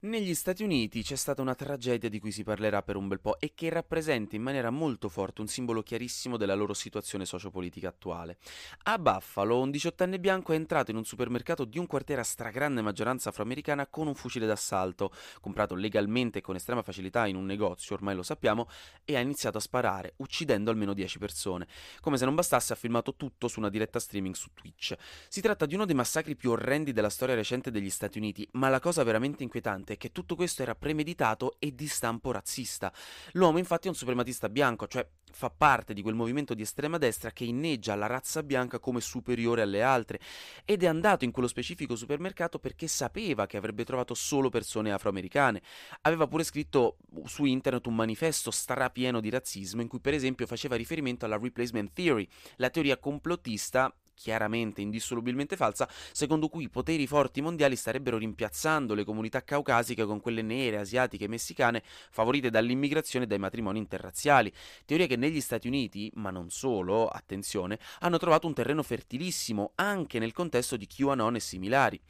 Negli Stati Uniti c'è stata una tragedia di cui si parlerà per un bel po' e che rappresenta in maniera molto forte un simbolo chiarissimo della loro situazione sociopolitica attuale. A Buffalo un diciottenne bianco è entrato in un supermercato di un quartiere a stragrande maggioranza afroamericana con un fucile d'assalto, comprato legalmente e con estrema facilità in un negozio, ormai lo sappiamo, e ha iniziato a sparare, uccidendo almeno 10 persone. Come se non bastasse ha filmato tutto su una diretta streaming su Twitch. Si tratta di uno dei massacri più orrendi della storia recente degli Stati Uniti, ma la cosa veramente inquietante è che tutto questo era premeditato e di stampo razzista. L'uomo infatti è un suprematista bianco, cioè fa parte di quel movimento di estrema destra che inneggia la razza bianca come superiore alle altre ed è andato in quello specifico supermercato perché sapeva che avrebbe trovato solo persone afroamericane. Aveva pure scritto su internet un manifesto strapieno di razzismo in cui per esempio faceva riferimento alla replacement theory, la teoria complottista chiaramente indissolubilmente falsa, secondo cui i poteri forti mondiali starebbero rimpiazzando le comunità caucasiche con quelle nere, asiatiche e messicane favorite dall'immigrazione e dai matrimoni interrazziali. Teoria che negli Stati Uniti, ma non solo, attenzione, hanno trovato un terreno fertilissimo anche nel contesto di QAnon e similari.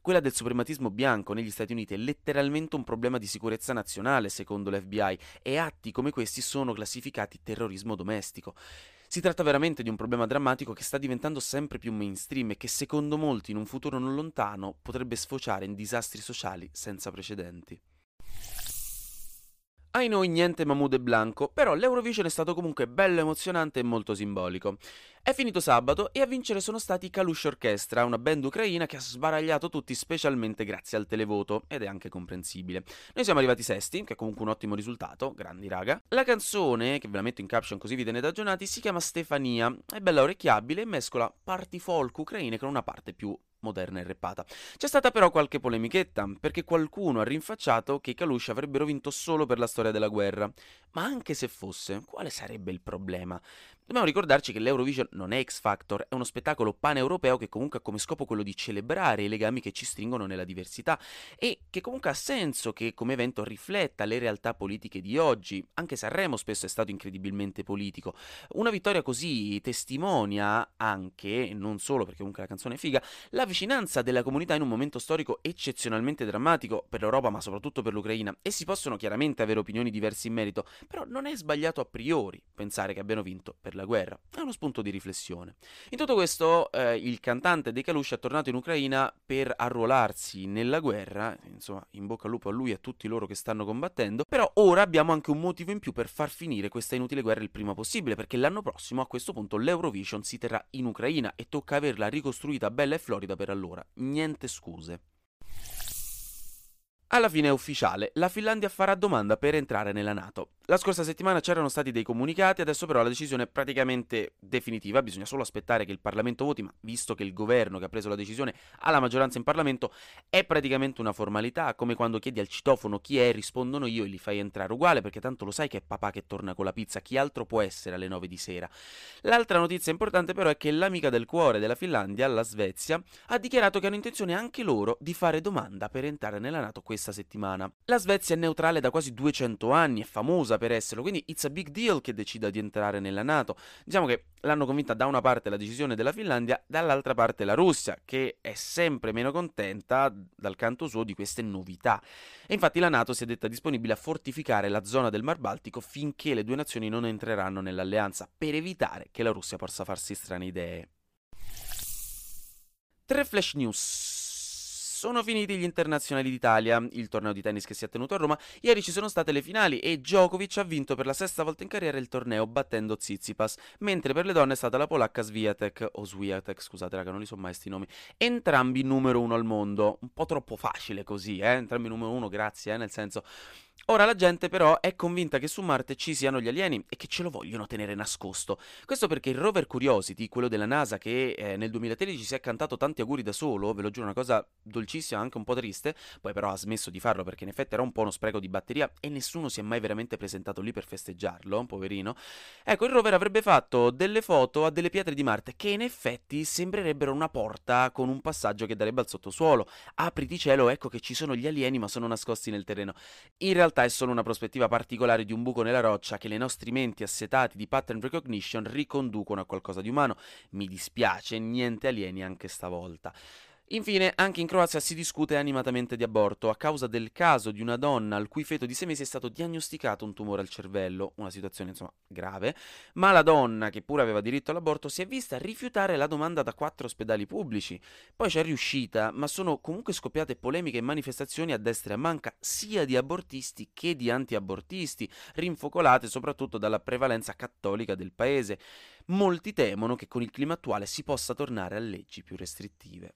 Quella del suprematismo bianco negli Stati Uniti è letteralmente un problema di sicurezza nazionale, secondo l'FBI, e atti come questi sono classificati terrorismo domestico. Si tratta veramente di un problema drammatico che sta diventando sempre più mainstream e che secondo molti in un futuro non lontano potrebbe sfociare in disastri sociali senza precedenti. Ai noi niente Mahmoud e Blanco, però l'Eurovision è stato comunque bello emozionante e molto simbolico. È finito sabato e a vincere sono stati i Kalush Orchestra, una band ucraina che ha sbaragliato tutti specialmente grazie al televoto, ed è anche comprensibile. Noi siamo arrivati sesti, che è comunque un ottimo risultato, grandi raga. La canzone, che ve la metto in caption così vi tenete aggiornati, si chiama Stefania, è bella orecchiabile e mescola parti folk ucraine con una parte più moderna e reppata. C'è stata però qualche polemichetta, perché qualcuno ha rinfacciato che i Kalush avrebbero vinto solo per la storia della guerra. Ma anche se fosse, quale sarebbe il problema? Dobbiamo ricordarci che l'Eurovision non è X Factor, è uno spettacolo paneuropeo che comunque ha come scopo quello di celebrare i legami che ci stringono nella diversità e che comunque ha senso che come evento rifletta le realtà politiche di oggi, anche Sanremo spesso è stato incredibilmente politico. Una vittoria così testimonia anche, non solo perché comunque la canzone è figa, la vicinanza della comunità in un momento storico eccezionalmente drammatico per l'Europa ma soprattutto per l'Ucraina e si possono chiaramente avere opinioni diverse in merito, però non è sbagliato a priori pensare che abbiano vinto per la guerra. È uno spunto di riflessione. In tutto questo, eh, il cantante dei Kalush è tornato in Ucraina per arruolarsi nella guerra. Insomma, in bocca al lupo a lui e a tutti loro che stanno combattendo. Però ora abbiamo anche un motivo in più per far finire questa inutile guerra il prima possibile, perché l'anno prossimo a questo punto l'Eurovision si terrà in Ucraina e tocca averla ricostruita bella e florida per allora. Niente scuse. Alla fine è ufficiale, la Finlandia farà domanda per entrare nella Nato. La scorsa settimana c'erano stati dei comunicati, adesso però la decisione è praticamente definitiva, bisogna solo aspettare che il Parlamento voti, ma visto che il governo che ha preso la decisione ha la maggioranza in Parlamento, è praticamente una formalità, come quando chiedi al citofono chi è, rispondono io e li fai entrare uguale, perché tanto lo sai che è papà che torna con la pizza, chi altro può essere alle 9 di sera. L'altra notizia importante però è che l'amica del cuore della Finlandia, la Svezia, ha dichiarato che hanno intenzione anche loro di fare domanda per entrare nella Nato questa settimana. La Svezia è neutrale da quasi 200 anni, è famosa per esserlo, quindi it's a big deal che decida di entrare nella Nato. Diciamo che l'hanno convinta da una parte la decisione della Finlandia, dall'altra parte la Russia, che è sempre meno contenta dal canto suo di queste novità. E infatti la Nato si è detta disponibile a fortificare la zona del Mar Baltico finché le due nazioni non entreranno nell'alleanza, per evitare che la Russia possa farsi strane idee. Tre flash news sono finiti gli internazionali d'Italia, il torneo di tennis che si è tenuto a Roma. Ieri ci sono state le finali e Djokovic ha vinto per la sesta volta in carriera il torneo battendo Tsitsipas, mentre per le donne è stata la polacca Swiatek, o Swiatek, scusate raga, non li so mai sti nomi, entrambi numero uno al mondo. Un po' troppo facile così, eh? Entrambi numero uno, grazie, eh? Nel senso... Ora la gente però è convinta che su Marte ci siano gli alieni e che ce lo vogliono tenere nascosto. Questo perché il rover Curiosity, quello della NASA che eh, nel 2013 si è cantato tanti auguri da solo, ve lo giuro una cosa dolcissima, anche un po' triste, poi però ha smesso di farlo perché in effetti era un po' uno spreco di batteria e nessuno si è mai veramente presentato lì per festeggiarlo, poverino. Ecco, il rover avrebbe fatto delle foto a delle pietre di Marte che in effetti sembrerebbero una porta con un passaggio che darebbe al sottosuolo. Apriti cielo, ecco che ci sono gli alieni ma sono nascosti nel terreno. In realtà realtà è solo una prospettiva particolare di un buco nella roccia che le nostri menti assetati di pattern recognition riconducono a qualcosa di umano. Mi dispiace, niente alieni anche stavolta. Infine, anche in Croazia si discute animatamente di aborto a causa del caso di una donna al cui feto di sei mesi è stato diagnosticato un tumore al cervello, una situazione insomma grave, ma la donna, che pure aveva diritto all'aborto, si è vista rifiutare la domanda da quattro ospedali pubblici. Poi c'è riuscita, ma sono comunque scoppiate polemiche e manifestazioni a destra e a manca sia di abortisti che di anti-abortisti, rinfocolate soprattutto dalla prevalenza cattolica del paese. Molti temono che con il clima attuale si possa tornare a leggi più restrittive.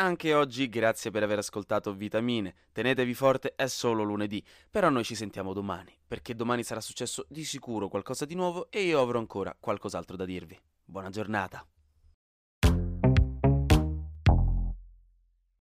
Anche oggi grazie per aver ascoltato Vitamine. Tenetevi forte, è solo lunedì, però noi ci sentiamo domani, perché domani sarà successo di sicuro qualcosa di nuovo e io avrò ancora qualcos'altro da dirvi. Buona giornata.